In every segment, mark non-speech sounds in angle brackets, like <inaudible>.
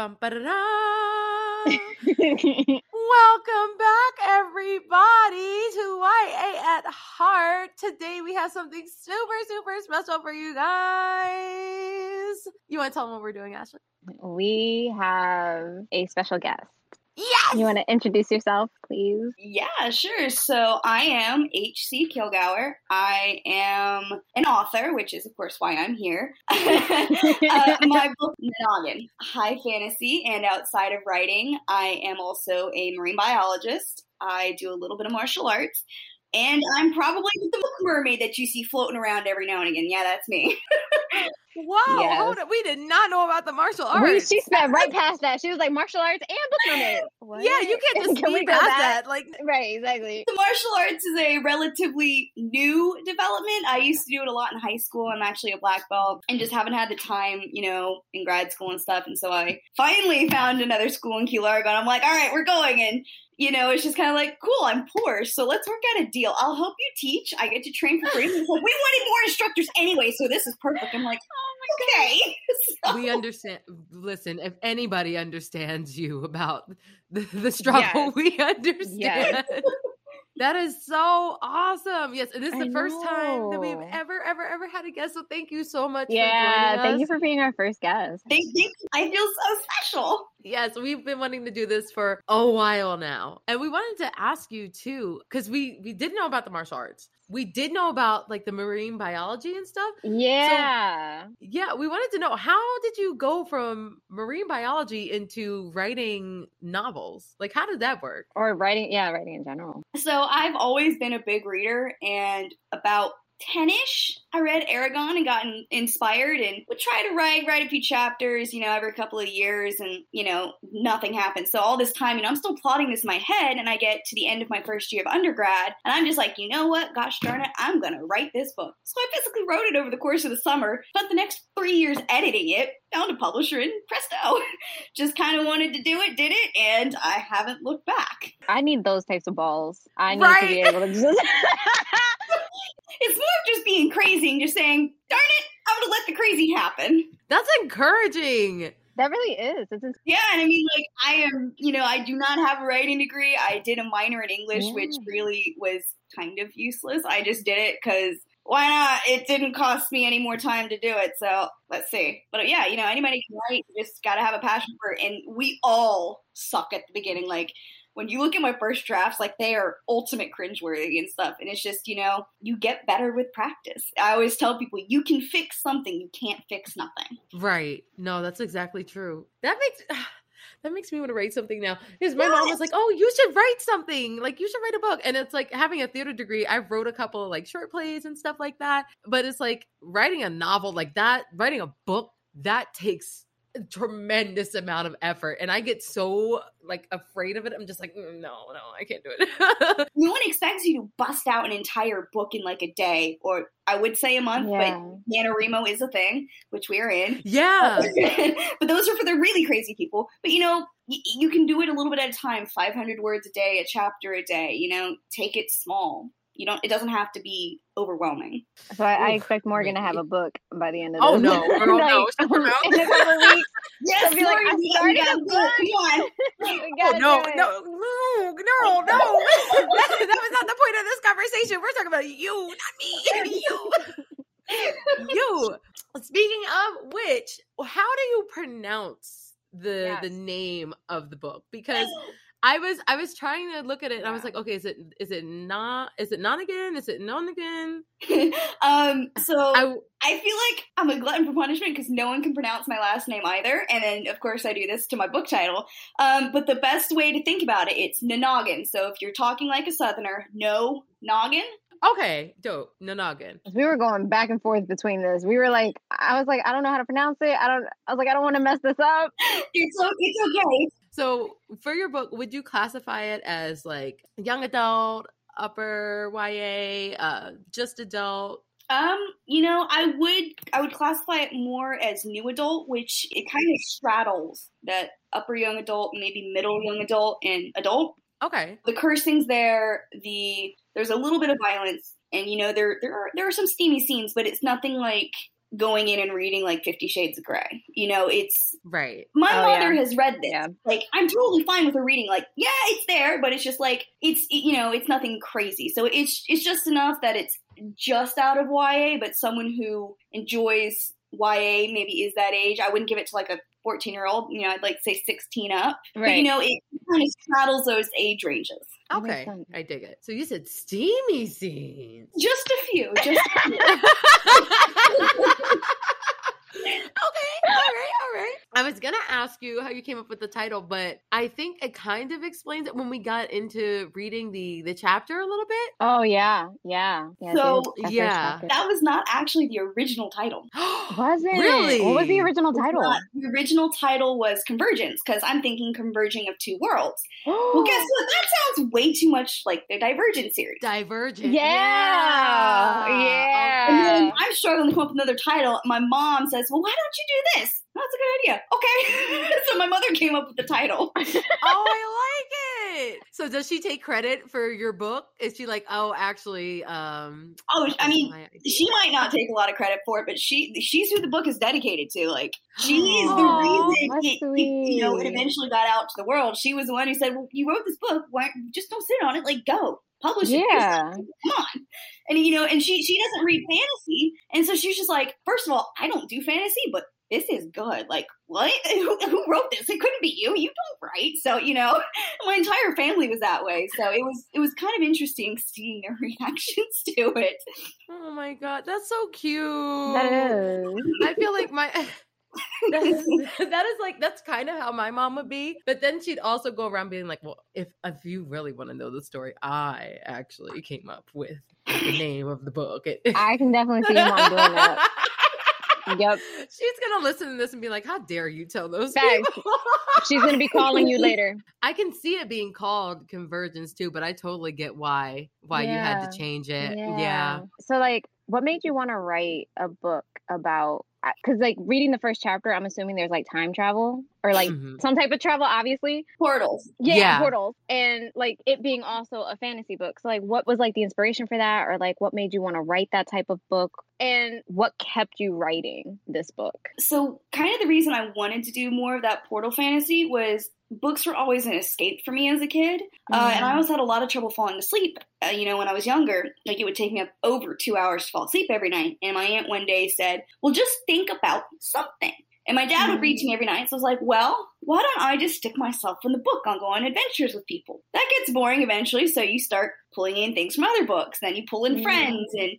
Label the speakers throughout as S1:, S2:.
S1: Bum, <laughs> Welcome back, everybody, to YA at Heart. Today we have something super, super special for you guys. You want to tell them what we're doing, Ashley?
S2: We have a special guest. You want to introduce yourself, please?
S3: Yeah, sure. So I am H.C. Kilgour. I am an author, which is, of course, why I'm here. <laughs> uh, my <laughs> book, Noggin, high fantasy, and outside of writing, I am also a marine biologist. I do a little bit of martial arts. And I'm probably the mermaid that you see floating around every now and again. Yeah, that's me. <laughs>
S1: Whoa, yes. hold on. We did not know about the martial arts.
S2: We, she sped right past that. She was like martial arts and book mermaid.
S1: What? <laughs> Yeah, you can't just Can speed past that? that. Like
S2: right, exactly.
S3: The martial arts is a relatively new development. I used to do it a lot in high school. I'm actually a black belt and just haven't had the time, you know, in grad school and stuff. And so I finally found another school in Key Largo. And I'm like, all right, we're going. And you know, it's just kind of like, cool, I'm poor, so let's work out a deal. I'll help you teach. I get to train for free. like, we wanted more instructors anyway, so this is perfect. I'm like, oh okay. <laughs>
S1: so. We understand. Listen, if anybody understands you about the, the struggle, yes. <laughs> we understand. Yes. That is so awesome. Yes, it is the I first know. time that we've ever, ever, ever had a guest. So thank you so much.
S2: Yeah, thank you for being our first guest.
S3: Thank you. I feel so special.
S1: Yes, we've been wanting to do this for a while now. And we wanted to ask you too, because we we did know about the martial arts. We did know about like the marine biology and stuff.
S2: Yeah.
S1: So, yeah, we wanted to know how did you go from marine biology into writing novels? Like how did that work?
S2: Or writing, yeah, writing in general.
S3: So I've always been a big reader and about 10ish i read Eragon and got inspired and would try to write write a few chapters you know every couple of years and you know nothing happened. So all this time you know i'm still plotting this in my head and i get to the end of my first year of undergrad and i'm just like you know what? Gosh darn it i'm gonna write this book. So i physically wrote it over the course of the summer spent the next three years editing it found a publisher and presto. <laughs> Just kind of wanted to do it did it and i haven't looked back.
S2: I need those types of balls. I need right? to be able to just <laughs>
S3: it's more of just being crazy and just saying, darn it, I'm gonna let the crazy happen.
S1: That's encouraging.
S2: That really is. It's
S3: yeah, and I mean, like, I am, you know, I do not have a writing degree. I did a minor in English, yeah. which really was kind of useless. I just did it because why not? It didn't cost me any more time to do it. So let's see. But yeah, you know, anybody can write. You just got to have a passion for it. And we all suck at the beginning. Like, when you look at my first drafts, like they are ultimate cringeworthy and stuff. And it's just, you know, you get better with practice. I always tell people you can fix something, you can't fix nothing.
S1: Right. No, that's exactly true. That makes <sighs> that makes me want to write something now. Because my mom was like, "Oh, you should write something. Like you should write a book." And it's like having a theater degree. I wrote a couple of like short plays and stuff like that. But it's like writing a novel like that, writing a book that takes tremendous amount of effort and i get so like afraid of it i'm just like mm, no no i can't do it. <laughs>
S3: No one expects you to bust out an entire book in like a day or i would say a month yeah. but nanowrimo is a thing which we are in.
S1: Yeah. <laughs>
S3: But those are for the really crazy people. But you know y- you can do it a little bit at a time 500 words a day a chapter a day you know take it small you don't. It doesn't have to be overwhelming.
S2: So I, I expect Morgan to have a book by the end of.
S1: Oh this. no! Oh <laughs> no! in a couple
S3: weeks. Yes, be like, I'm starting a book. Come on. <laughs>
S1: oh, no, no, no, no, no! that, that was not the point of this conversation. We're talking about you, not me. <laughs> You. you. Speaking of which, how do you pronounce the yes. the name of the book? Because oh. I was I was trying to look at it and I was like, okay, is it is it not is it not again? Is it non again? <laughs>
S3: um so I, I feel like I'm a glutton for punishment because no one can pronounce my last name either. And then of course I do this to my book title. Um, but the best way to think about it, it's Noggin. So if you're talking like a southerner, no noggin.
S1: Okay, dope. Noggin.
S2: We were going back and forth between this. We were like, I was like, I don't know how to pronounce it. I don't. I was like, I don't want to mess this up. <laughs>
S3: It's, it's okay.
S1: So for your book, would you classify it as like young adult, upper YA, uh, just adult?
S3: Um, you know, I would I would classify it more as new adult, which it kind of straddles that upper young adult, maybe middle young adult, and adult.
S1: Okay.
S3: The cursing's there. The there's a little bit of violence, and you know there there are there are some steamy scenes, but it's nothing like going in and reading like Fifty Shades of Grey. You know, it's
S1: right.
S3: My
S2: Oh,
S3: mother
S2: yeah.
S3: has read this.
S2: Yeah.
S3: Like, I'm totally fine with her reading. Like, yeah, it's there, but it's just like it's you know, it's nothing crazy. So it's it's just enough that it's just out of YA, but someone who enjoys YA maybe is that age. I wouldn't give it to like a 14 year old. You know, I'd like say 16 up. But
S2: Right.
S3: you know, it kind of straddles those age ranges.
S2: Oh
S1: okay. I dig it. So you said steamy scenes.
S3: Just a few. Just a few. <laughs>
S1: okay, all right, all right. I was gonna ask you how you came up with the title, but I think it kind of explains it when we got into reading the the chapter a little bit.
S2: Oh yeah, yeah. yeah
S3: So,
S2: dude,
S1: yeah.
S2: chapter.
S3: that was not actually the original title. <gasps>
S2: was it
S1: Really?
S2: What was the original title?
S3: the original title was Convergence because I'm thinking converging of two worlds. <gasps> Well, guess what? That sounds way too much like the Divergent series.
S1: Divergent.
S2: Yeah,
S1: Yeah.
S2: yeah.
S3: And then I'm struggling to come up with another title. My mom says, "Well, why don't you do this?" That's a good idea. Okay, <laughs> so my mother came up with the title. <laughs>
S1: Oh, I like it. So does she take credit for your book? Is she like, oh, actually, um
S3: Oh, I mean, she might not take a lot of credit for it, but she she's who the book is dedicated to. Like she is
S1: Aw,
S3: the reason it, it- you know it eventually got out to the world. She was the one who said, "Well, you wrote this book. Why just don't sit on it? Like go." Publish it.
S2: Yeah.
S3: Come on. And you know, and she she doesn't read fantasy. And so she's just like, first of all, I don't do fantasy, but this is good. Like, what? <laughs> Who, who wrote this? It couldn't be you. You don't write. So, you know, <laughs> my entire family was that way. So it was it was kind of interesting seeing their <laughs> reactions to it.
S1: Oh my god, that's so cute.
S2: That is.
S1: I feel like my <laughs> that is, <laughs> that is like that's kind of how my mom would be. But then she'd also go around being like, "Well, if if you really want to know the story, I actually came up with the name of the book." <laughs>
S2: I can definitely see your mom doing that. Yep.
S1: She's gonna listen to this and be like, "How dare you tell those
S2: Facts.
S1: people?"
S2: She's gonna be calling you later.
S1: I can see it being called convergence too, but I totally get why why you had to change it. Yeah.
S2: So, like, what made you want to write a book about? Because, like, reading the first chapter, I'm assuming there's like time travel or like
S1: Mhm.
S2: some type of travel, obviously.
S3: Portals.
S2: Yeah,
S1: Yeah.
S2: portals, and like it being also a fantasy book. So, like, what was like the inspiration for that, or like what made you want to write that type of book, and what kept you writing this book?
S3: so kind of the reason I wanted to do more of that portal fantasy was books were always an escape for me as a kid, uh, and I always had a lot of trouble falling asleep. Uh, you know, when I was younger, like it would take me up over two hours to fall asleep every night. And my aunt one day said, "Well, just think about something." And my dad would read to me every night. So I was like, well, why don't I just stick myself in the book? I'll go on adventures with people. That gets boring eventually. So you start pulling in things from other books. Then you pull in
S2: Yeah.
S3: friends. And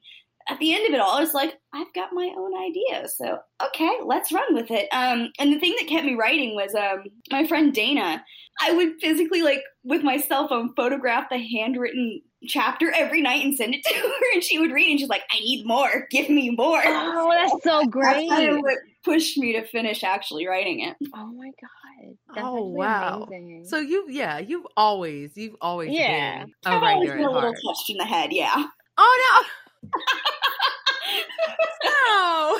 S3: at the end of it all, it's like, I've got my own idea. So, okay, let's run with it. Um, and the thing that kept me writing was um, my friend Dana. I would physically, like, with my cell phone, photograph the handwritten chapter every night and send it to <laughs> her. And she would read and she's like, I need more. Give me more.
S2: Oh, that's so
S3: That's
S2: great!
S3: kind of what pushed me to finish actually writing it.
S2: Oh my god! That's
S1: Oh, wow.
S2: Amazing.
S1: So you, yeah, you've always, you've always
S2: Yeah.
S1: been a
S3: I've always been a little touched in the head, yeah.
S1: Oh no, <laughs> <laughs> no!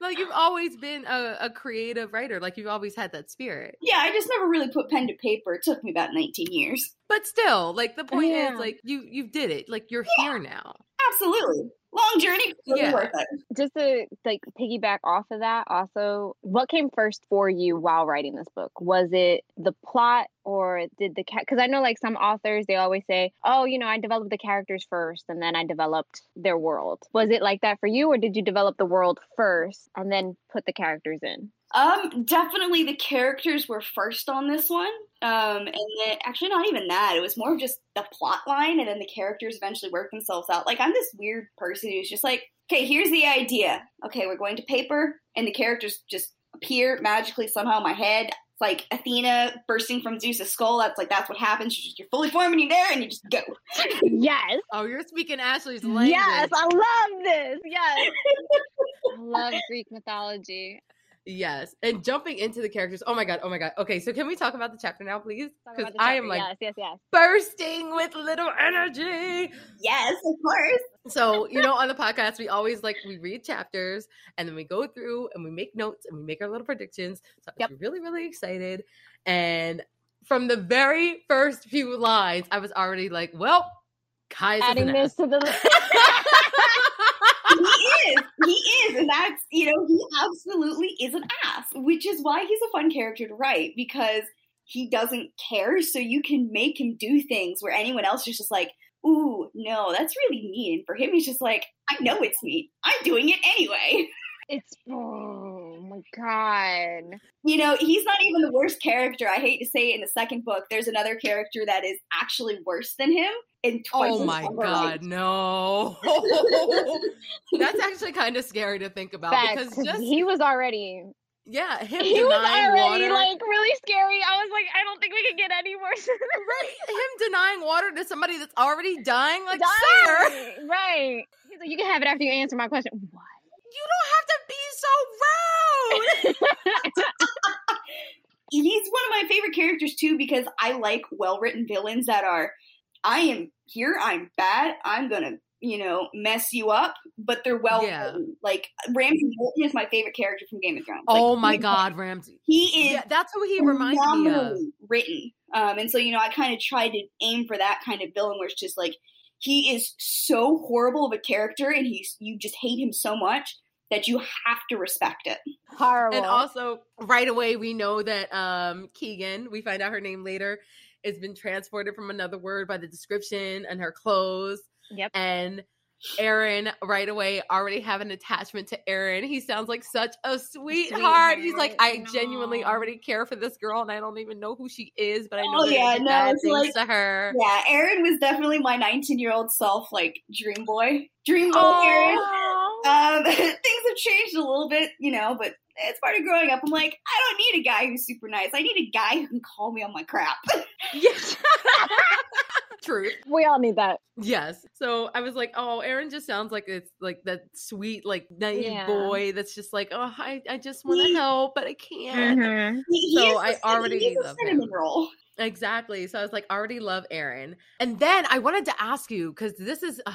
S1: Like you've always been a, a creative writer. Like you've always had that spirit.
S3: Yeah, I just never really put pen to paper. It took me about 19 years.
S1: But still, like the point
S2: Yeah.
S1: is, like you, you did it. Like you're here now.
S3: Absolutely. Long journey,
S1: Yeah.
S3: worth it.
S2: just to like piggyback off of that also what came first for you while writing this book was it the plot or did the cat because i know like some authors they always say oh you know i developed the characters first and then i developed their world was it like that for you or did you develop the world first and then put the characters in
S3: Um, definitely the characters were first on this one. Um, and then actually not even that. It was more of just the plot line and then the characters eventually work themselves out. Like I'm this weird person who's just like, okay, here's the idea. Okay, we're going to paper and the characters just appear magically somehow in my head. It's like Athena bursting from Zeus' skull. That's like that's what happens. You're, just, you're fully formed and you're there and you just go.
S2: yes
S1: Oh, you're speaking Ashley's language.
S2: yes i love this yes <laughs> i love greek mythology
S1: Yes, and jumping into the characters. Oh my god! Oh my god! Okay, so can we talk about the chapter now, please? Because I am like
S2: yes yes yes
S1: bursting with little energy.
S3: Yes, of course.
S1: So you know, on the podcast, we always like we read chapters and then we go through and we make notes and we make our little predictions. So
S2: I'm
S1: really, really excited. And from the very first few lines, I was already like, "Well, Kai's
S2: adding this to the <laughs> <laughs>
S3: he is. and that's you know he absolutely is an ass, which is why he's a fun character to write because he doesn't care. So you can make him do things where anyone else is just like, "Ooh, no, that's really mean." For him, he's just like, "I know it's mean. I'm doing it anyway."
S2: It's oh my god.
S3: You know, he's not even the worst character. I hate to say it in the second book. There's another character that is actually worse than him. And oh twice
S1: oh my god, no. <laughs> That's actually kind of scary to think about
S2: Facts,
S1: because
S2: 'cause
S1: just
S2: he was already
S1: yeah, him
S2: he was already
S1: water.
S2: like really scary. I was like, I don't think we can get any worse. <laughs>
S1: right, him denying water to somebody that's already dying, like sir,
S2: Right. He's like, you can have it after you answer my question. What?
S1: You don't have to be so rude. <laughs>
S3: he's one of my favorite characters too because I like well written villains that are I am here, I'm bad, I'm gonna, you know, mess you up, but they're well
S1: Yeah.
S3: Like Ramsay Bolton is my favorite character from Game of Thrones. Like,
S1: oh my
S3: he's-
S1: god, Ramsay.
S3: He is
S1: Yeah, that's who he reminds me of.
S3: written. Um, and so, you know, I kind of tried to aim for that kind of villain where it's just like he is so horrible of a character and he's you just hate him so much that you have to respect it.
S2: Horrible.
S1: And also, right away, we know that um Keegan, we find out her name later, has been transported from another word by the description and her clothes.
S2: Yep.
S1: And Aaron, right away, already have an attachment to Aaron. He sounds like such a sweetheart. He's like, I
S2: Sweetheart,
S1: genuinely already care for this girl, and I don't even know who she is, but I know
S3: Oh, yeah,
S1: yeah,
S3: no,
S1: bad
S3: it's
S1: things
S3: like-
S1: to her.
S3: Yeah, Aaron was definitely my 19 year old self, like dream boy. Dream boy Aaron.
S2: Aw. <laughs>
S3: Um, things have changed a little bit, you know, but it's part of growing up. I'm like, I don't need a guy who's super nice. I need a guy who can call me on my crap. <laughs>
S1: Yes. <laughs> Truth.
S2: we all need that.
S1: Yes. So I was like, oh, Aaron just sounds like it's like that sweet, like naive
S2: Yeah.
S1: boy that's just like, oh, I, I just want to
S3: He-
S1: help, but I can't.
S2: Mhm.
S3: He, he
S1: So
S3: is the
S1: I already
S3: he's a
S1: love him.
S3: roll.
S1: Exactly. So I was like, already love Aaron. And then I wanted to ask you because this is uh,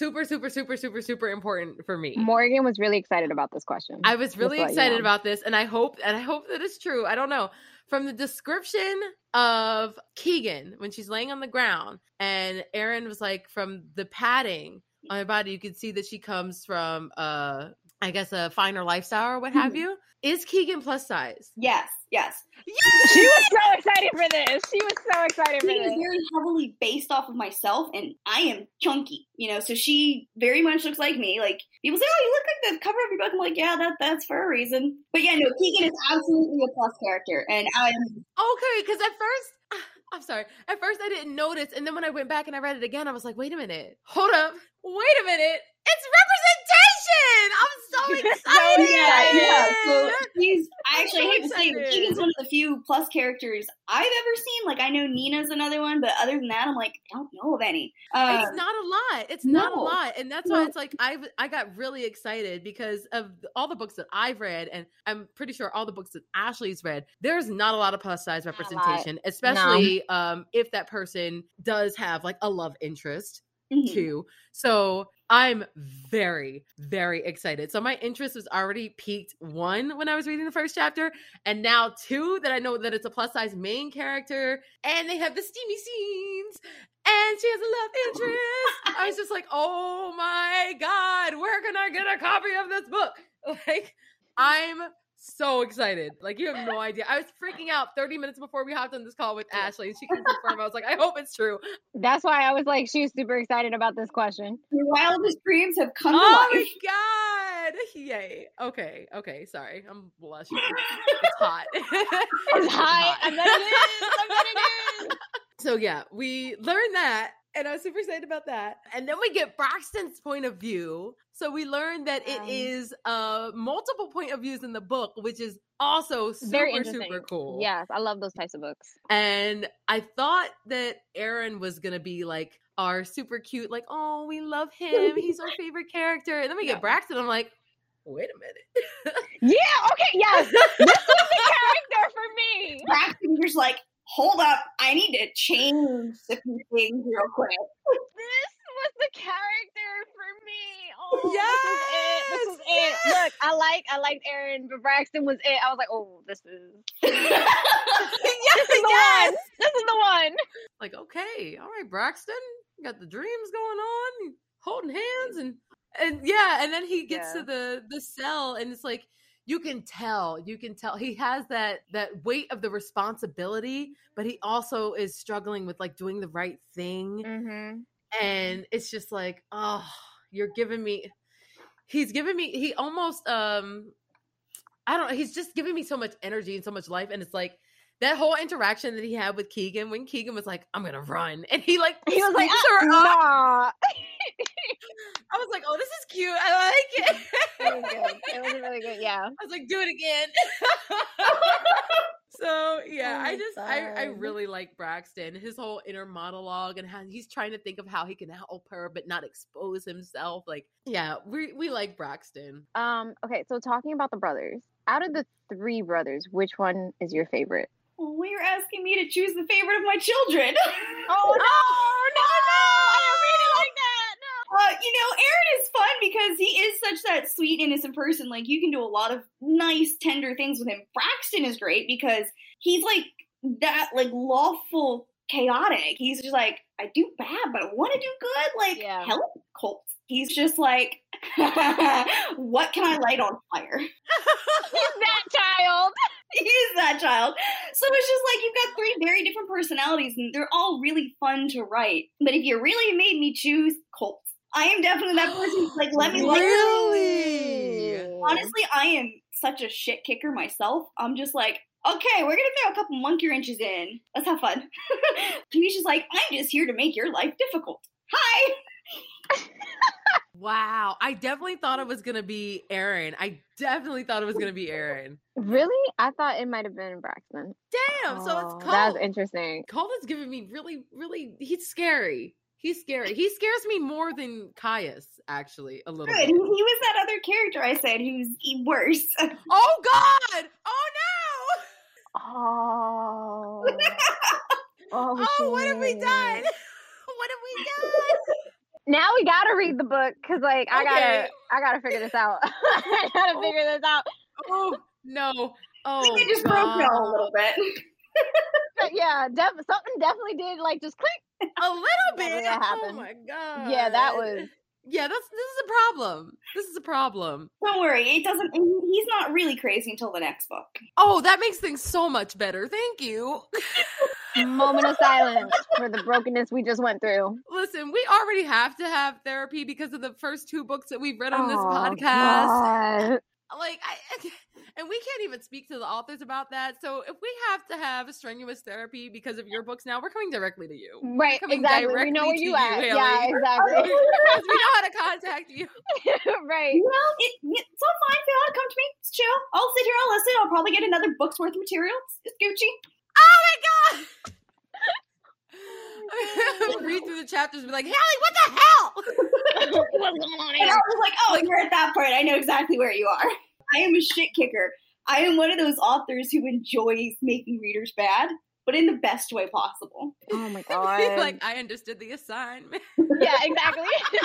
S1: super, super, super, super, super important for me.
S2: Morgan was really excited about this question.
S1: I was really
S2: let you
S1: excited
S2: know.
S1: about this, and I hope and I hope that it's true. I don't know. From the description of Keegan when she's laying on the ground, and Aaron was like, from the padding on her body, you could see that she comes from, uh, I guess, a finer lifestyle or what have
S3: Mhm.
S1: you. Is Keegan plus size?
S3: Yes, yes.
S2: she was so excited for this. She was so excited for
S3: She is
S2: this.
S3: very heavily based off of myself, and I am chunky, you know. So she very much looks like me. Like people say, "Oh, you look like the cover of your book." I'm like, "Yeah, that that's for a reason." But yeah, no, Keegan is absolutely a plus character, and I am
S1: Okay, because at first, <sighs> I'm sorry. At first, I didn't notice, and then when I went back and I read it again, I was like, "Wait a minute, hold up, wait a minute, it's representation!" I'm so <laughs> excited.
S3: yeah, yeah. So he's I actually
S1: so
S3: hate to say. Keegan's one of the few plus characters I've ever seen. Like I know Nina's another one, but other than that, I'm like, I don't know of any. Um,
S1: it's not a lot. It's not a lot, and that's why
S3: No.
S1: it's like I I got really excited because of all the books that I've read, and I'm pretty sure all the books that Ashley's read. There's not a lot of plus size
S2: Not a lot.
S1: representation, especially um if that person does have like a love interest
S3: mhm.
S1: too. So I'm very, very excited. So my interest was already peaked one when I was reading the first chapter, and now two that I know that it's a plus size main character, and they have the steamy scenes, and she has a love interest. I was <laughs> just like, oh my god, where can I get a copy of this book? <laughs> Like, I'm so excited. Like you have no idea. I was freaking out 30 minutes before we hopped on this call with Ashley, and she can confirm. I was like, I hope it's true.
S2: That's why I was like, she's super excited about this question.
S3: Your wildest dreams have come
S1: Oh
S3: to
S1: my god! <laughs> Yay. Okay. Okay. Sorry. I'm blushing. <laughs> <laughs> It's hot.
S2: It's hot. I bet it is. I bet it is.
S1: So yeah, we learned that, and I was super excited about that. And then we get Braxton's point of view. So we learned that it
S2: Um,
S1: is uh multiple point of views in the book, which is also super super cool.
S2: Yes, I love those types of books.
S1: And I thought that Aaron was gonna be like our super cute, like, oh, we love him. He's our favorite character. And then we
S2: Yeah.
S1: get Braxton. I'm like, wait a minute.
S2: Yeah. Okay. Yes. this was the character for me. <laughs>
S3: Braxton, you're just like, hold up, I need to change a few things real quick.
S2: This was the character for me. Oh, this was it. This was
S1: Yes,
S2: it. Look, I like I liked Aaron, but Braxton was it. I was like, oh, this is <laughs>
S1: yes,
S2: this is the
S1: yes.
S2: one. This is the one.
S1: Like, okay, all right, Braxton, you got the dreams going on, holding hands, and and yeah, and then he gets
S2: Yeah.
S1: to the the cell, and it's like you can tell, you can tell he has that that weight of the responsibility, but he also is struggling with like doing the right thing,
S2: Mm-hmm.
S1: and it's just like, oh, you're giving me. He's giving me. He almost um, I don't know. He's just giving me so much energy and so much life, and it's like. That whole interaction that he had with Keegan when Keegan was like, "I'm gonna run," <laughs> and he like
S2: He was like, "Ah,
S1: her up.
S2: nah. <laughs>
S1: I was like, "Oh, this is cute. I like it."
S2: It was good. It was really good. Yeah. <laughs>
S1: I was like, do it again. so yeah,
S2: Oh
S1: I just I, I really like Braxton. His whole inner monologue and how he's trying to think of how he can help her but not expose himself. Like, yeah, we we like Braxton.
S2: Um. Okay. So talking about the brothers, out of the three brothers, which one is your favorite?
S3: Well, you're asking me to choose the favorite of my children. <laughs>
S2: Oh no! No! No! I don't really like that. No.
S3: Uh, you know, Aaron is fun because he is such that sweet, innocent person. Like you can do a lot of nice, tender things with him. Braxton is great because he's like that, like lawful, chaotic. He's just like, I do bad, but I want to do good. Like
S2: Yeah.
S3: help Colt. He's just like, <laughs> what can I light on fire? <laughs>
S2: He's that child. <laughs>
S3: He's that child. So it's just like you've got three very different personalities, and they're all really fun to write. But if you really made me choose Colt, I am definitely that person who's like, let me like
S1: Really?
S3: Honestly, I am such a shit kicker myself. I'm just like, okay, we're gonna throw a couple monkey wrenches in. Let's have fun. He's just like, I'm just here to make your life difficult. Hi.
S1: Wow, I definitely thought it was gonna be Aaron. I definitely thought it was gonna be Aaron.
S2: Really? I thought it might have been Braxton.
S1: Damn, so
S2: Oh,
S1: it's Colt.
S2: That's interesting.
S1: Colt is giving me really, really. He's scary. He's scary. He scares me more than Caius, actually, a little
S3: Good. He,
S1: bit.
S3: he was that other character I said who's worse. <laughs>
S1: Oh God! Oh
S2: Oh.
S1: no! <laughs>
S2: Oh,
S1: Oh, what have we done? <laughs> What have we done?
S2: Now we gotta read the book because, like, I
S1: Okay.
S2: gotta, I gotta figure this out. <laughs> I gotta
S1: Oh.
S2: figure this out.
S1: Oh no!
S3: I think
S1: Oh
S3: it just broke me all a little bit. <laughs>
S2: But yeah, def- something definitely did like just click.
S1: A little bit.
S2: that
S1: Oh my God!
S2: Yeah, that was.
S1: Yeah, that's this is a problem. This is a problem.
S3: Don't worry, it doesn't. He's not really crazy until the next book.
S1: Oh, that makes things so much better. Thank you. <laughs>
S2: Moment of silence for the brokenness we just went through.
S1: Listen, we already have to have therapy because of the first two books that we've read on this
S2: Oh,
S1: podcast.
S2: God.
S1: like I and we can't even speak to the authors about that. So if we have to have a strenuous therapy because of your books now, we're coming directly to you. We're
S2: Right, exactly. We know where you
S1: to
S2: at.
S1: Haley.
S2: yeah, <laughs> exactly. <laughs>
S1: because we know how to contact you. <laughs>
S2: right.
S3: Well, it, it's all fine. If you want to come to me, it's chill. I'll sit here, I'll listen. I'll probably get another book's worth of material. It's Gucci.
S1: Oh my oh <laughs> god! Read through the chapters and be like, Haley, what the hell? <laughs>
S2: On oh,
S3: And I was like, oh, you're at that part. I know exactly where you are. I am a shit kicker. I am one of those authors who enjoys making readers bad, but in the best way possible.
S2: Oh my <laughs> god.
S1: like, I understood the assignment.
S2: yeah, exactly. <laughs>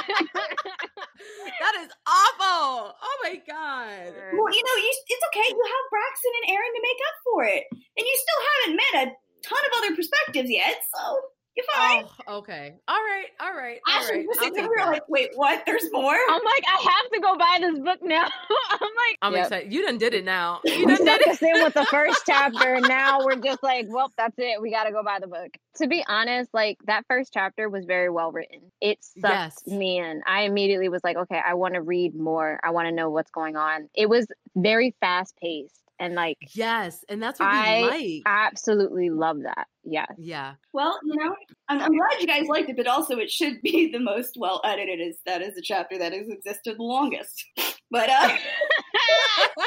S1: that is awful. Oh my god.
S3: Well, you know, you, it's okay. You have Braxton and Aaron to make up for it. And you still haven't met a ton of other perspectives yet, so you're fine.
S1: Oh, okay. All right. All right. All
S3: Ashley,
S1: right.
S3: we're
S1: I'll
S3: sitting
S1: take
S3: over here
S1: that.
S3: like, wait, what? There's more?
S2: I'm like, I have to go buy this book now. <laughs> I'm like,
S1: I'm
S2: yep.
S1: excited. You done did it now. <laughs> You done
S2: stuck
S1: did it.
S2: us in with the first chapter, and <laughs> now we're just like, well, that's it. We got to go buy the book. To be honest, like that first chapter was very well written. It sucked
S1: Yes.
S2: me in. I immediately was like, okay, I want to read more. I want to know what's going on. It was very fast paced, and like,
S1: Yes, and that's what we
S2: I-
S1: like.
S2: absolutely love that. Yes.
S1: yeah.
S3: Well, you know, I'm, I'm glad you guys liked it, but also it should be the most well edited. as that is the chapter that has existed the longest. <laughs> But uh, <laughs>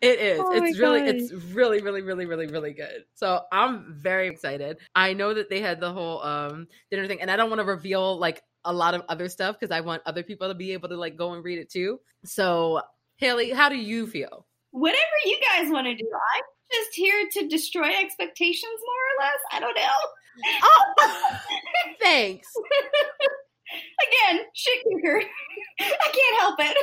S1: It is.
S2: Oh
S1: it's really,
S2: gosh.
S1: it's really, really, really, really, really good. So I'm very excited. I know that they had the whole um dinner thing, and I don't want to reveal like a lot of other stuff because I want other people to be able to like go and read it too. So Haley, how do you feel?
S3: whatever you guys want to do, I'm just here to destroy expectations, more or less. I don't know.
S1: Oh, <laughs> thanks. <laughs>
S3: Again, shit kicker. <laughs> I can't help it.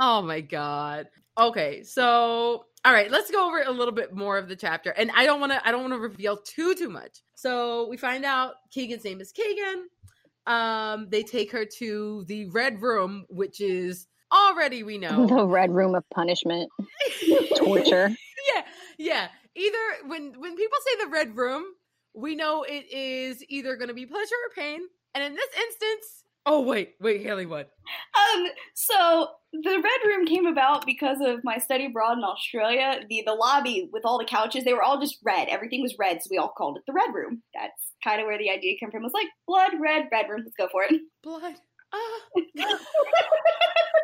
S1: Oh my god. Okay, so all right, let's go over a little bit more of the chapter. And I don't want to I don't want to reveal too too much. So we find out Keegan's name is Keegan. Um, they take her to the red room, which is already we <laughs> know
S2: the red room of punishment, <laughs> torture.
S1: yeah, yeah. Either when when people say the red room, we know it is either going to be pleasure or pain. And in this instance, oh wait, wait, Haley, what?
S3: Um, so the red room came about because of my study abroad in Australia. The the lobby with all the couches, they were all just red. Everything was red, so we all called it the red room. That's kind of where the idea came from. It was like blood, red, red room. Let's go for it.
S1: Blood. Ah. <laughs>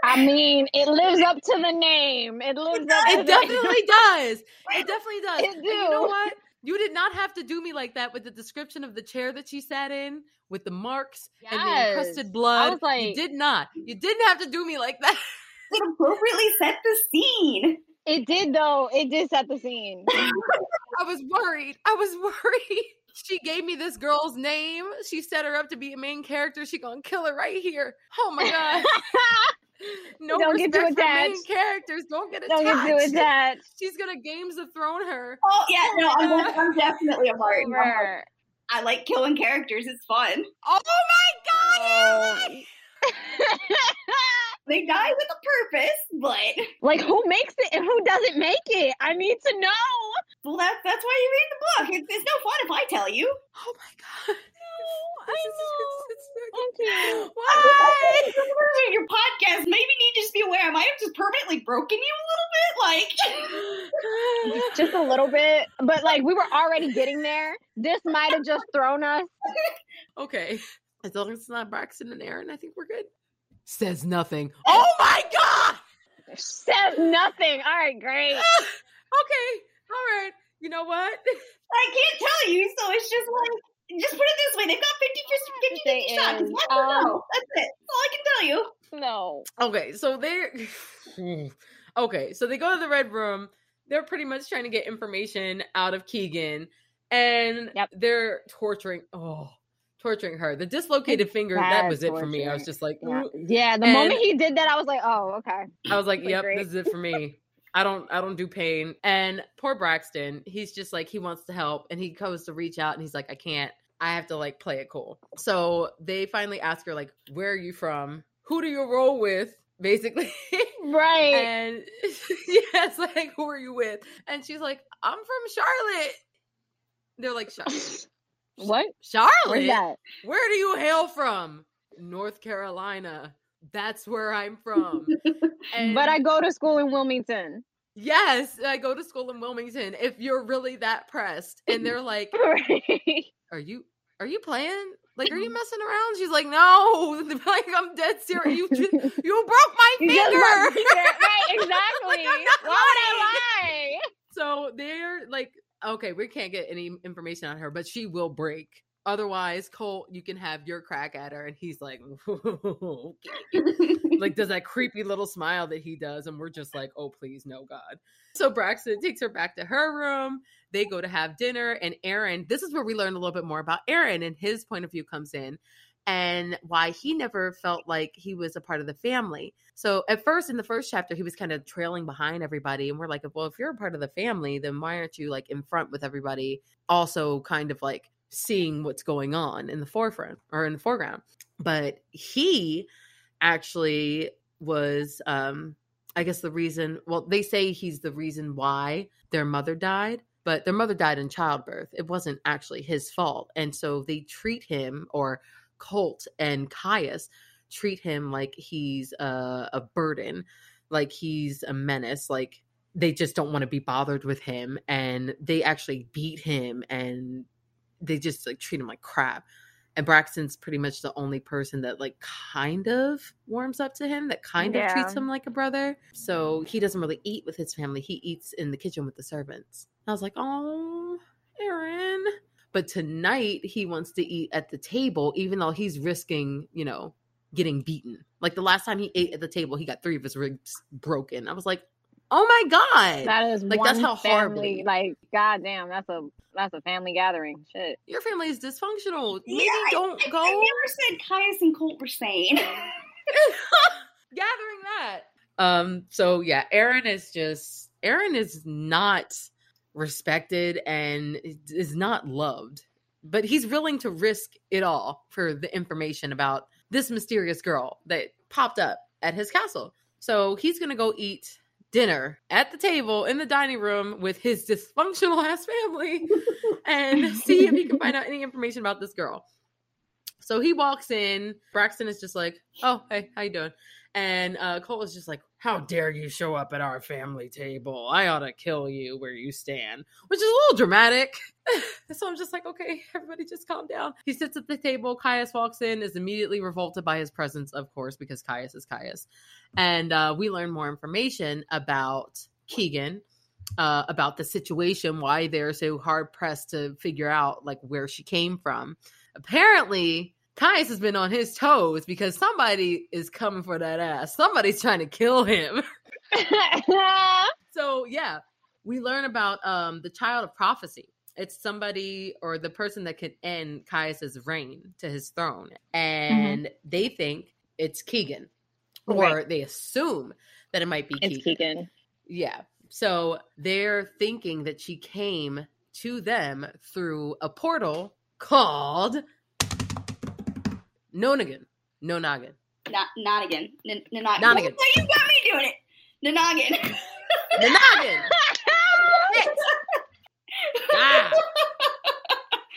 S2: I mean, it lives up to the name. It lives up. To
S1: it definitely does. It definitely does. <laughs>
S2: It
S1: And you know what? You did not have to do me like that with the description of the chair that she sat in, with the marks and the
S2: Yes.
S1: encrusted blood.
S2: was like-
S1: you did not. You didn't have to do me like that. <laughs>
S3: It appropriately set the scene.
S2: It did though. It did set the scene. <laughs>
S1: I was worried. I was worried. <laughs> She gave me this girl's name. She set her up to be a main character. She gonna kill her right here. Oh my god. <laughs> No
S2: Don't get
S1: respect
S2: too
S1: for main characters. Don't get attached.
S2: Don't get too attached. <laughs>
S1: She's gonna Games of Thrown her.
S3: Oh yeah, no, I'm, <laughs> I'm definitely a part. I'm like,
S2: Over.
S3: I like killing characters. It's fun.
S1: Oh my god, oh. Haley!
S3: They die with a purpose, but
S2: like who makes it and who doesn't make it? I need to know.
S3: well, that's that's why you read the book. It's, it's no fun if I tell you.
S1: Oh my god.
S2: I know. Thank you.
S1: Why?
S3: Your podcast maybe need to just be aware. I might have just permanently broken you a little bit. Like, <laughs>
S2: Just a little bit, but like we were already getting there. This might have just thrown us. <laughs>
S1: okay. As long as it's not Braxton and Aaron, I think we're good. Says nothing. <laughs> Oh my god!
S2: Says nothing. All right, great.
S1: okay. All right. You know what?
S3: I can't tell you, so it's just like, just put it this way: they've got 50, 50, 50, 50 shots.
S2: is,
S3: Yes
S2: um,
S3: no? That's it. That's all I can tell you.
S2: No.
S1: Okay, so they're <sighs> okay. So they go to the red room. They're pretty much trying to get information out of Keegan, and
S2: Yep.
S1: they're torturing. Oh, torturing her. The dislocated finger. That
S2: Bad
S1: was it for me. I was just like,
S2: Yeah.
S1: "Ooh."
S2: Yeah, the
S1: And-
S2: moment he did that, I was like, oh, okay.
S1: I was like,
S2: Like,
S1: yep,
S2: great.
S1: this is it for me. <laughs> I don't I don't do pain. And poor Braxton, he's just like he wants to help and he goes to reach out and he's like, I can't. I have to like play it cool. So they finally ask her, like, where are you from? Who do you roll with? Basically. <laughs>
S2: Right.
S1: and <laughs> yeah, it's like, who are you with? And she's like, I'm from Charlotte. They're like, "Char- <laughs>
S2: what?
S1: Charlotte? Where do you hail from? North Carolina. That's where I'm from. And
S2: But I go to school in Wilmington.
S1: Yes, I go to school in Wilmington. If you're really that pressed, and they're like, <laughs>
S2: Right.
S1: "Are you are you playing? Like, are you mm-hmm. messing around?" She's like, "No, <laughs> like I'm dead serious. You <laughs> just, you broke my
S2: You
S1: finger."
S2: just broke my finger. Right, exactly.
S1: Like,
S2: Why would I lie?
S1: so they're like, "Okay, we can't get any information on her, but she will break." Otherwise, Colt, you can have your crack at her. And he's like, <laughs> okay. like does that <laughs> creepy little smile that he does and we're just like oh please no god so braxton takes her back to her room they go to have dinner and aaron this is where we learn a little bit more about aaron and his point of view comes in and why he never felt like he was a part of the family so at first in the first chapter he was kind of trailing behind everybody and we're like well if you're a part of the family then why aren't you like in front with everybody also kind of like seeing what's going on in the forefront or in the foreground. But he actually was um i guess the reason well they say he's the reason why their mother died but their mother died in childbirth. It wasn't actually his fault. And so they treat him or colt and caius treat him like he's a, a burden like he's a menace like they just don't want to be bothered with him and they actually beat him and they just like treat him like crap and Braxton's pretty much the only person that like kind of warms up to him, that kind of treats him like a brother. So he doesn't really eat with his family. He eats in the kitchen with the servants. I was like, oh, Aaron. But tonight he wants to eat at the table, even though he's risking, you know, getting beaten. Like the last time he ate at the table, he got three of his ribs broken. I was like, oh my God.
S2: That is
S1: Like,
S2: one
S1: that's how
S2: family.
S1: horribly-
S2: Like, goddamn, that's a that's a family gathering. Shit.
S1: Your family is dysfunctional. Maybe
S3: Yeah,
S1: don't
S3: I,
S1: go
S3: I never said Caius and Colt were sane. <laughs>
S1: gathering that. Um, so yeah, Aaron is just Aaron is not respected and is not loved but he's willing to risk it all for the information about this mysterious girl that popped up at his castle. So he's going to go eat dinner at the table in the dining room with his dysfunctional ass family <laughs> and see if he can find out any information about this girl. So he walks in. Braxton is just like, "Oh, hey, how you doing?" And uh, Colt is just like, "How dare you show up at our family table? I ought to kill you where you stand," which is a little dramatic. <laughs> so I'm just like, "Okay, <laughs> everybody, just calm down." He sits at the table. Caius walks in, is immediately revolted by his presence, of course, because Caius is Caius, and uh, we learn more information about Keegan. Uh, about the situation, why they're so hard pressed to figure out like where she came from. Apparently, Caius has been on his toes because somebody is coming for that ass. Somebody's trying to kill him. <laughs> <laughs> so yeah, we learn about um the child of prophecy. It's somebody or the person that could end Caius's reign to his throne. And mm-hmm. they think it's Keegan. Or right. they assume that it might be
S2: it's
S1: Keegan.
S2: Keegan.
S1: Yeah. So they're thinking that she came to them through a portal called Nonagon. No noggin.
S3: Not Nonagon. N- Nonagon.
S1: Nonagon.
S3: you got me doing it. Nonagon.
S1: Nonagon.
S2: ah.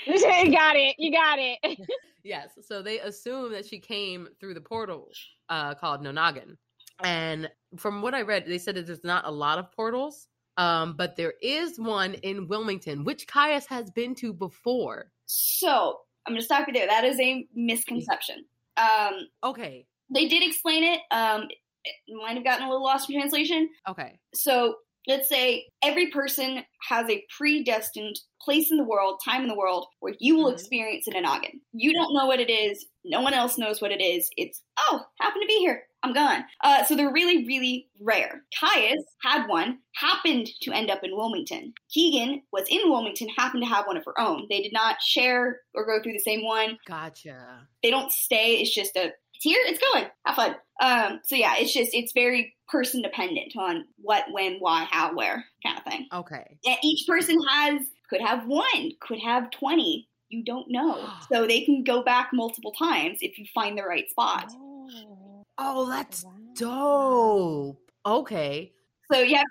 S2: you got it. You got it. <laughs>
S1: yes. So they assume that she came through the portal uh, called Nonagon. And from what I read, they said that there's not a lot of portals, um, but there is one in Wilmington, which Caius has been to before.
S3: So I'm going to stop you there. That is a misconception. Um,
S1: okay.
S3: They did explain it. Um, it might have gotten a little lost in translation.
S1: Okay.
S3: So let's say every person has a predestined place in the world, time in the world, where you will mm-hmm. experience an noggin. You don't know what it is. No one else knows what it is. It's, oh, happen to be here. I'm gone. Uh, so they're really, really rare. Caius had one, happened to end up in Wilmington. Keegan was in Wilmington, happened to have one of her own. They did not share or go through the same one.
S1: Gotcha.
S3: They don't stay. It's just a, it's here, it's going. Have fun. Um, so yeah, it's just, it's very person dependent on what, when, why, how, where kind of thing.
S1: Okay.
S3: Yeah, each person has, could have one, could have 20. You don't know. <gasps> so they can go back multiple times if you find the right spot.
S1: Oh. Oh, that's wow. dope. Okay.
S3: So yeah,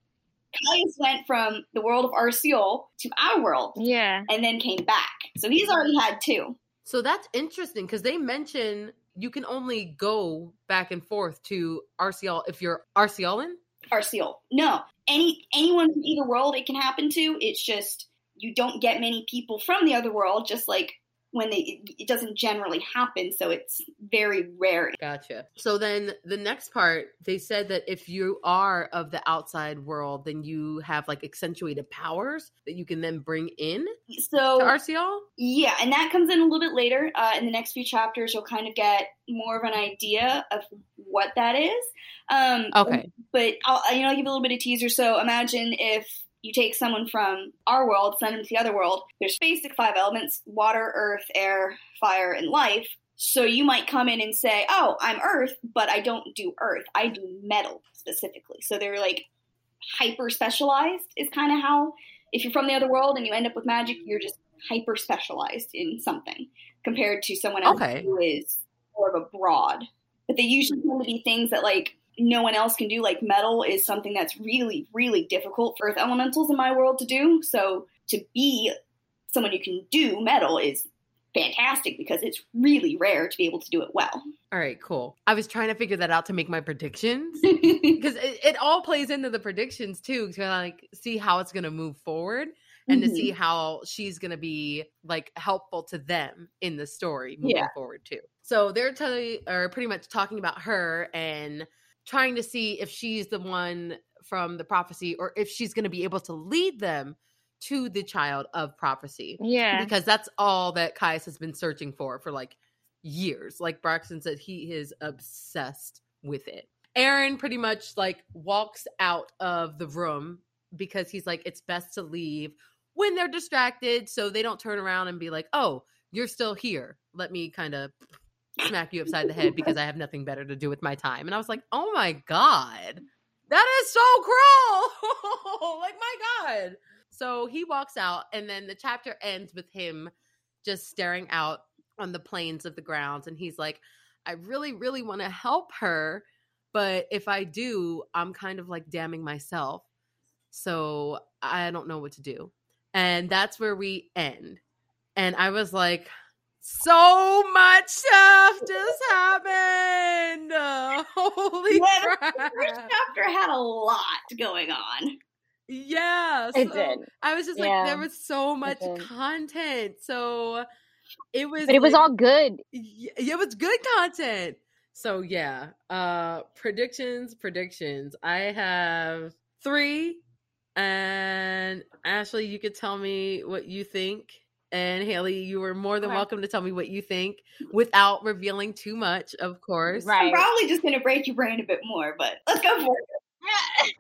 S3: Caius went from the world of Arciol to our world.
S2: Yeah.
S3: And then came back. So he's already had two.
S1: So that's interesting because they mention you can only go back and forth to Arciol if you're Arciolan?
S3: Arciol. No. Any anyone from either world it can happen to. It's just you don't get many people from the other world, just like when they it doesn't generally happen so it's very rare.
S1: Gotcha. So then the next part they said that if you are of the outside world then you have like accentuated powers that you can then bring in
S3: so
S1: to Arciol?
S3: yeah and that comes in a little bit later uh, in the next few chapters you'll kind of get more of an idea of what that is. Um
S1: okay.
S3: but i'll you know I'll give a little bit of teaser. So imagine if you take someone from our world, send them to the other world. There's basic five elements water, earth, air, fire, and life. So you might come in and say, Oh, I'm earth, but I don't do earth. I do metal specifically. So they're like hyper specialized, is kind of how, if you're from the other world and you end up with magic, you're just hyper specialized in something compared to someone else
S1: okay.
S3: who is more of a broad. But they usually tend to be things that like no one else can do. Like metal is something that's really, really difficult for earth elementals in my world to do. So to be someone who can do metal is fantastic because it's really rare to be able to do it well.
S1: All right, cool. I was trying to figure that out to make my predictions <laughs> because it, it, all plays into the predictions too to like see how it's going to move forward and mm-hmm. to see mm-hmm. how she's going to be like helpful to them in the story moving yeah. forward too. So they're telling or pretty much talking about her and trying to see if she's the one from the prophecy or if she's going to be able to lead them to the child of prophecy.
S2: Yeah.
S1: Because that's all that Caius has been searching for for like years. Like Braxton said, he is obsessed with it. Aaron pretty much like walks out of the room because he's like, it's best to leave when they're distracted so they don't turn around and be like, oh, you're still here. Let me kind of smack you upside the head because I have nothing better to do with my time. And I was like, oh my God, that is so cruel. <laughs> like, my God. So he walks out, and then the chapter ends with him just staring out on the plains of the grounds. And he's like, I really, really want to help her. But if I do, I'm kind of like damning myself. So I don't know what to do. And that's where we end. And I was like, so much stuff just happened. Uh, <laughs> holy
S3: Yeah,
S1: crap.
S3: The first chapter had a lot going on.
S1: Yeah.
S2: It did.
S1: I was just like,
S2: Yeah,
S1: there was so much content. So it was
S2: But it was
S1: like-
S2: all good.
S1: yeah, it was good content. So yeah, uh predictions, predictions. I have 3 and Ashley, you could tell me what you think. And Haley, you were more than
S2: Okay.
S1: welcome to tell me what you think without revealing too much, of course.
S2: Right.
S3: I'm probably just going to break your brain a bit more, but let's go for it. <laughs>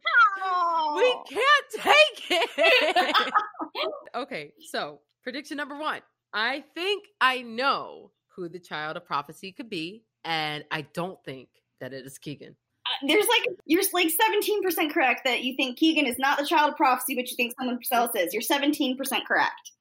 S1: We can't take it. <laughs> okay, so prediction number one. I think I know who the child of prophecy could be, and I don't think that it is Keegan.
S3: Uh, There's like you're like 17% correct that you think Keegan is not the child of prophecy, but you think someone else is. You're 17% correct.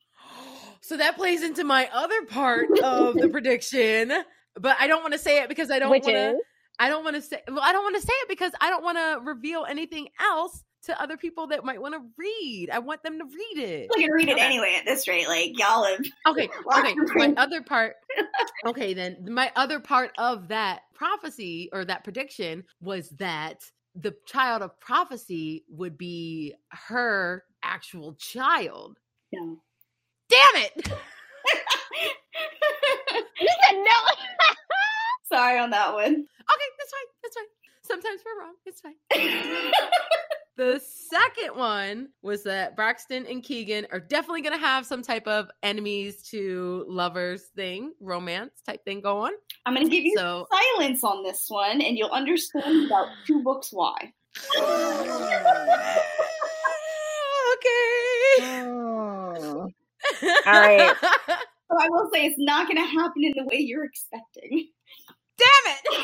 S1: So that plays into my other part of the <laughs> prediction, but I don't want to say it because I don't want to. I don't want to say. Well, I don't want to say it because I don't want to reveal anything else to other people that might want to read. I want them to read it.
S3: I'm gonna read it
S1: Okay.
S3: anyway at this rate. Like y'all have
S1: Okay, <laughs> okay. My other part. <laughs> Okay, then my other part of that prophecy or that prediction was that the child of prophecy would be her actual child.
S3: no.
S1: Damn it!
S2: you said no. <laughs>
S3: Sorry on that one.
S1: Okay, that's fine. That's fine. Sometimes we're wrong. It's fine. <laughs> The second one was that Braxton and Keegan are definitely going to have some type of enemies to lovers thing, romance type thing going.
S3: I'm gonna give you
S1: So
S3: silence on this one, and you'll understand about two books why. <gasps>
S1: okay.
S2: Mm. All right. <laughs>
S3: So I will say it's not gonna happen in the way you're expecting.
S1: Damn it. <laughs>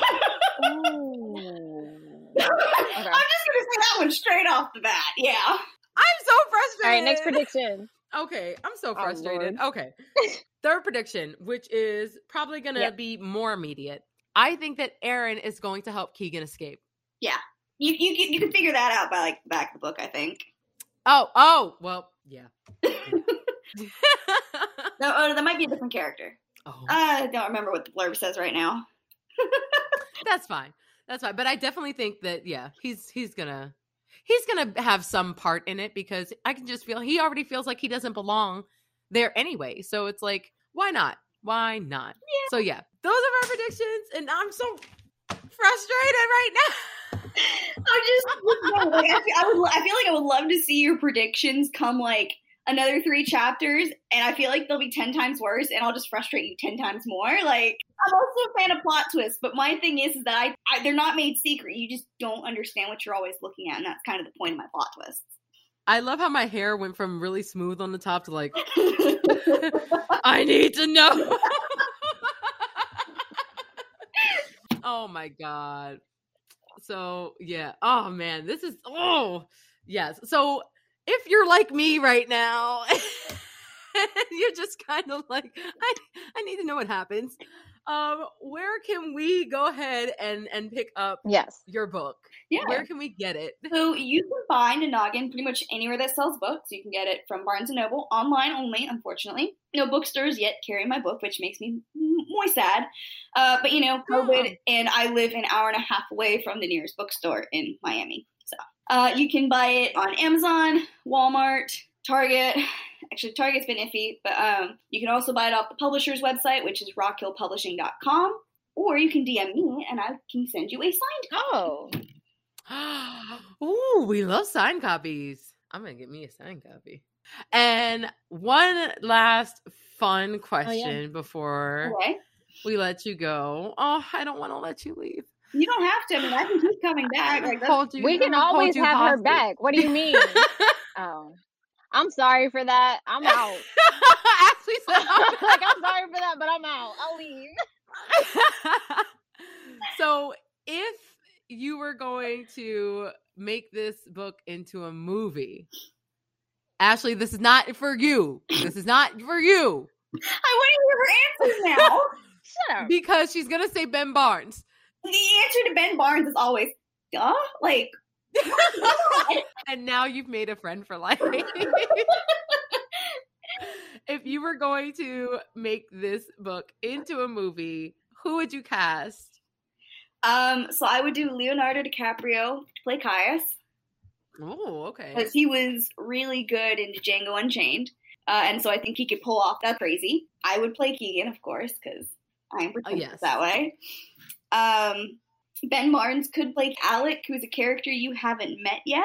S3: I'm just gonna say that one straight off the bat. Yeah.
S1: I'm so frustrated.
S2: All right, next prediction.
S1: Okay, I'm so
S2: Oh,
S1: frustrated.
S2: Lord.
S1: okay. <laughs> Third prediction, which is probably going to
S2: Yep.
S1: be more immediate. I think that Aaron is going to help Keegan escape. Yeah.
S3: You you can- you can figure that out by like the back of the book, I think.
S1: Oh, oh, well, yeah. <laughs>
S3: No, oh, that might be a different character.
S1: oh,
S3: I don't remember what the blurb says right now. <laughs>
S1: that's fine. That's fine. But I definitely think that yeah, he's he's gonna he's gonna have some part in it because I can just feel he already feels like he doesn't belong there anyway. So it's like, why not? Why not? So yeah, those are my predictions, and I'm so frustrated right now. <laughs>
S3: I'm just like, I, feel, I would I feel like I would love to see your predictions come like another three chapters, and I feel like they'll be ten times worse, and I'll just frustrate you ten times more. Like I'm also a fan of plot twists, but my thing is, is that I, I they're not made secret. You just don't understand what you're always looking at, and that's kind of the point of my plot twists.
S1: I love how my hair went from really smooth on the top to like <laughs> I need to know. oh my god. So, yeah. Oh man, this is oh, yes. So, if you're like me right now, <laughs> you're just kind of like I I need to know what happens. Um where can we go ahead and and pick up
S2: Yes.
S1: your book?
S3: yeah.
S1: Where can we get it?
S3: So you can find a noggin pretty much anywhere that sells books. You can get it from Barnes and Noble, online only, unfortunately. No bookstores yet carry my book, which makes me more sad. Uh, but you know, COVID,
S1: Oh.
S3: and I live an hour and a half away from the nearest bookstore in Miami. Uh, you can buy it on Amazon, Walmart, Target. Actually, Target's been iffy, but um, you can also buy it off the publisher's website, which is rockhillpublishing.com. Or you can DM me and I can send you a signed
S2: Oh. <gasps>
S1: Ooh, we love signed copies. I'm gonna get me a signed copy. And one last fun question before
S3: Okay.
S1: we let you go. Oh, I don't want to let you leave.
S3: You don't have to. I mean, I can keep coming <laughs> back. Like
S1: Hold you-
S2: We can
S1: hold
S2: always
S1: you
S2: have her back. What do you mean? <laughs> oh. I'm sorry for that. I'm <laughs> out.
S1: Ashley said,
S2: like I'm sorry for that, but I'm out. I'll leave.
S1: so if you were going to make this book into a movie, Ashley, this is not for you. This is not for you.
S3: I want to hear her answers now.
S2: Shut up.
S1: because she's gonna say Ben Barnes.
S3: The answer to Ben Barnes is always, duh. Like, <laughs>
S1: and now you've made a friend for life. <laughs> if you were going to make this book into a movie, who would you cast?
S3: um, so I would do Leonardo DiCaprio to play Caius
S1: Oh, okay.
S3: because he was really good in Django Unchained, uh, and so I think he could pull off that crazy. I would play Keegan, of course, because I'm pretentious
S1: yes.
S3: that way. Um, ben Barnes could play Alec, who's a character you haven't met yet,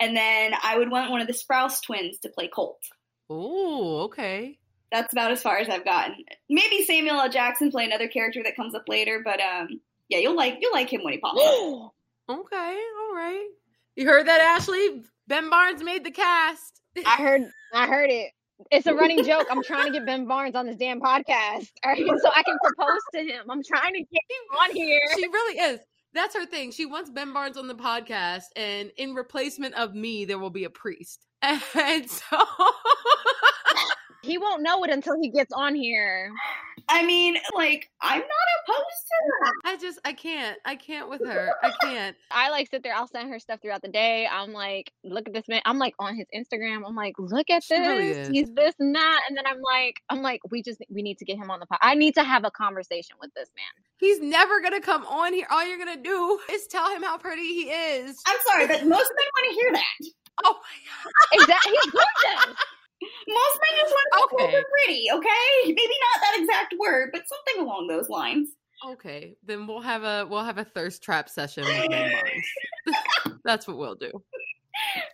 S3: and then I would want one of the Sprouse twins to play Colt.
S1: Oh, okay.
S3: that's about as far as I've gotten. Maybe Samuel L. Jackson play another character that comes up later, but um, yeah, you'll like you'll like him when he pops up. <gasps>
S1: Okay, all right. You heard that, Ashley? Ben Barnes made the cast.
S2: I heard I heard it. It's a running joke. I'm trying to get Ben Barnes on this damn podcast. <laughs> All right, so I can propose to him. I'm trying to get him on here.
S1: She really is. That's her thing. She wants Ben Barnes on the podcast, and in replacement of me, there will be a priest. <laughs> And so, <laughs>
S2: He won't know it until he gets on here.
S3: I mean, like I'm not opposed to that.
S1: I just, I can't. I can't with her. I can't. <laughs>
S2: I like sit there. I'll send her stuff throughout the day. I'm like, look at this man. I'm like on his Instagram. I'm like, look at
S1: She really
S2: this.
S1: is.
S2: He's this and that. And then I'm like, I'm like, we just we need to get him on the pod. I need to have a conversation with this man.
S1: He's never gonna come on here. All you're gonna do is tell him how pretty he is.
S3: I'm sorry, but most men want to hear that.
S1: Oh my
S2: Exactly. He's gorgeous. <laughs>
S3: Most men just want to
S1: Okay.
S3: okay. pretty, okay? <laughs> Maybe not that exact word, but something along those lines.
S1: Okay, then we'll have a we'll have a thirst trap session with Ben Barnes. <laughs> That's what we'll do.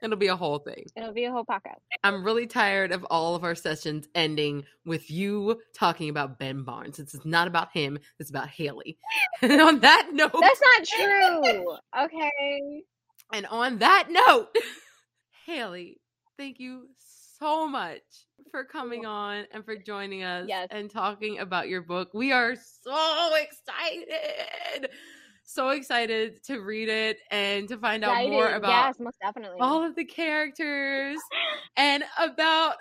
S1: It'll be a whole thing.
S2: It'll be a whole podcast.
S1: I'm really tired of all of our sessions ending with you talking about Ben Barnes. It's not about him, it's about Haley. <laughs> And on that note,
S2: That's not true. Okay.
S1: and on that note, Haley, thank you so much for oh. coming on and for joining us
S2: Yes.
S1: and talking about your book. We are so excited. So excited to read it and to find out more about
S2: yes, most definitely.
S1: all of the characters and about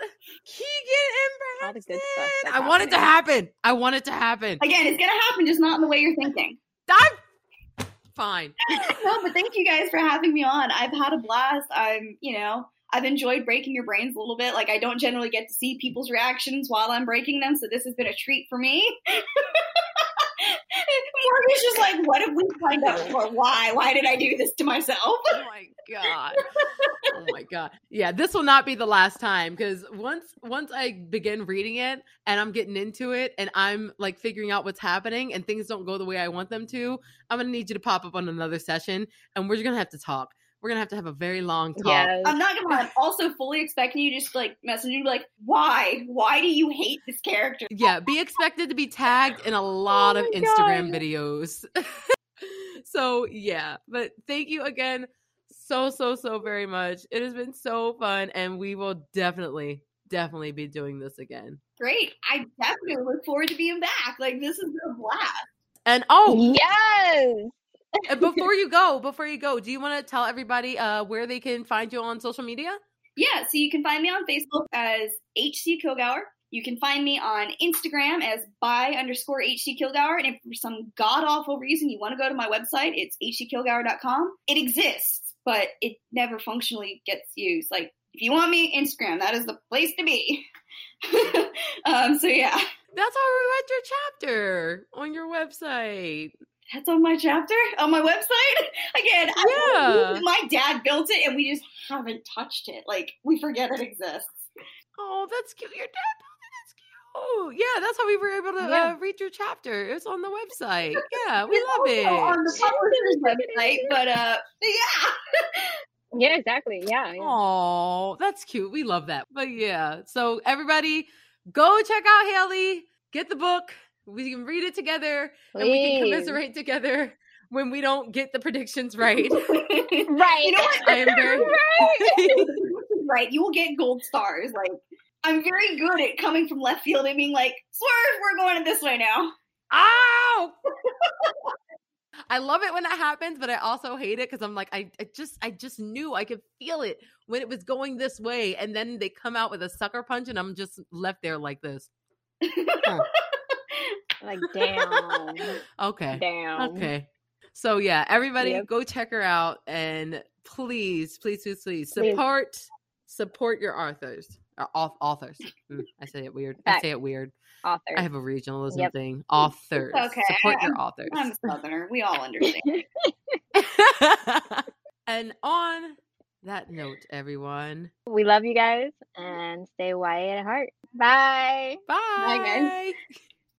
S1: Keegan and Braxton.
S2: good stuff that's
S1: I want it to happen. I want it to happen.
S3: Again, it's gonna happen, just not in the way you're thinking.
S1: I'm fine. <laughs>
S3: no, but thank you guys for having me on. I've had a blast. I'm, you know, I've enjoyed breaking your brains a little bit. Like I don't generally get to see people's reactions while I'm breaking them, so this has been a treat for me. <laughs> Morgan's just like, what have we signed up for? Why? Why did I do this to myself?
S1: Oh my god. Oh my god. Yeah, this will not be the last time because once once I begin reading it and I'm getting into it and I'm like figuring out what's happening and things don't go the way I want them to, I'm gonna need you to pop up on another session and we're gonna have to talk. We're gonna have to have a very long talk.
S2: Yes.
S3: I'm not gonna lie. I'm also fully expecting you just like message me like, why? Why do you hate this character?
S1: Yeah, be expected to be tagged in a lot of
S2: Oh my
S1: Instagram
S2: God.
S1: videos. <laughs> so, yeah, but thank you again so, so, so very much. It has been so fun, and we will definitely, definitely be doing this again.
S3: Great. I definitely look forward to being back. Like this is a blast.
S1: And oh,
S2: Yes.
S1: And before you go, before you go, do you want to tell everybody uh, where they can find you on social media?
S3: Yeah, so you can find me on Facebook as HC Kilgour. You can find me on Instagram as by underscore HC Kilgour. And if for some god awful reason you want to go to my website, it's hckilgour.com. It exists, but it never functionally gets used. Like, if you want me, Instagram, that is the place to be. <laughs> um, so yeah,
S1: That's how we read your chapter on your website.
S3: That's on my chapter, on my website. <laughs> Again, I,
S1: Yeah.
S3: my dad built it and we just haven't touched it. Like, we forget it exists.
S1: Oh, that's cute. Your dad built it. That's cute. Yeah, that's how we were able to
S2: Yeah.
S1: uh, read your chapter. It's on the website. <laughs> Yeah, we
S3: It's
S1: love
S3: also
S1: it.
S3: on the publisher's website, but uh, yeah. <laughs>
S2: Yeah, exactly. Yeah. yeah.
S1: Oh, that's cute. We love that. But yeah, so everybody go check out Haley, get the book. We can read it together and we can commiserate together when we don't get the predictions right. <laughs>
S2: Right.
S3: You know what?
S1: I am <laughs> very
S3: right. You will get gold stars. Like I'm very good at coming from left field and being like, "Swerve, we're going this way now."
S1: Ow! <laughs> I love it when that happens, but I also hate it because I'm like, I, I just, I just knew I could feel it when it was going this way, and then they come out with a sucker punch, and I'm just left there like this.
S2: Like, damn.
S1: Okay.
S2: Damn.
S1: Okay. So yeah, everybody
S2: Yep.
S1: go check her out and please, please, please, please
S2: Please.
S1: support support your authors. Or authors. Mm, I say it weird. I say it weird.
S2: Authors.
S1: I have a regionalism
S2: Yep.
S1: thing. Authors.
S3: okay.
S1: Support your
S3: I'm-
S1: authors.
S3: I'm <laughs> a southerner. We all understand. <laughs>
S1: and on that note, everyone,
S2: we love you guys and stay white at heart. Bye.
S1: bye.
S3: guys.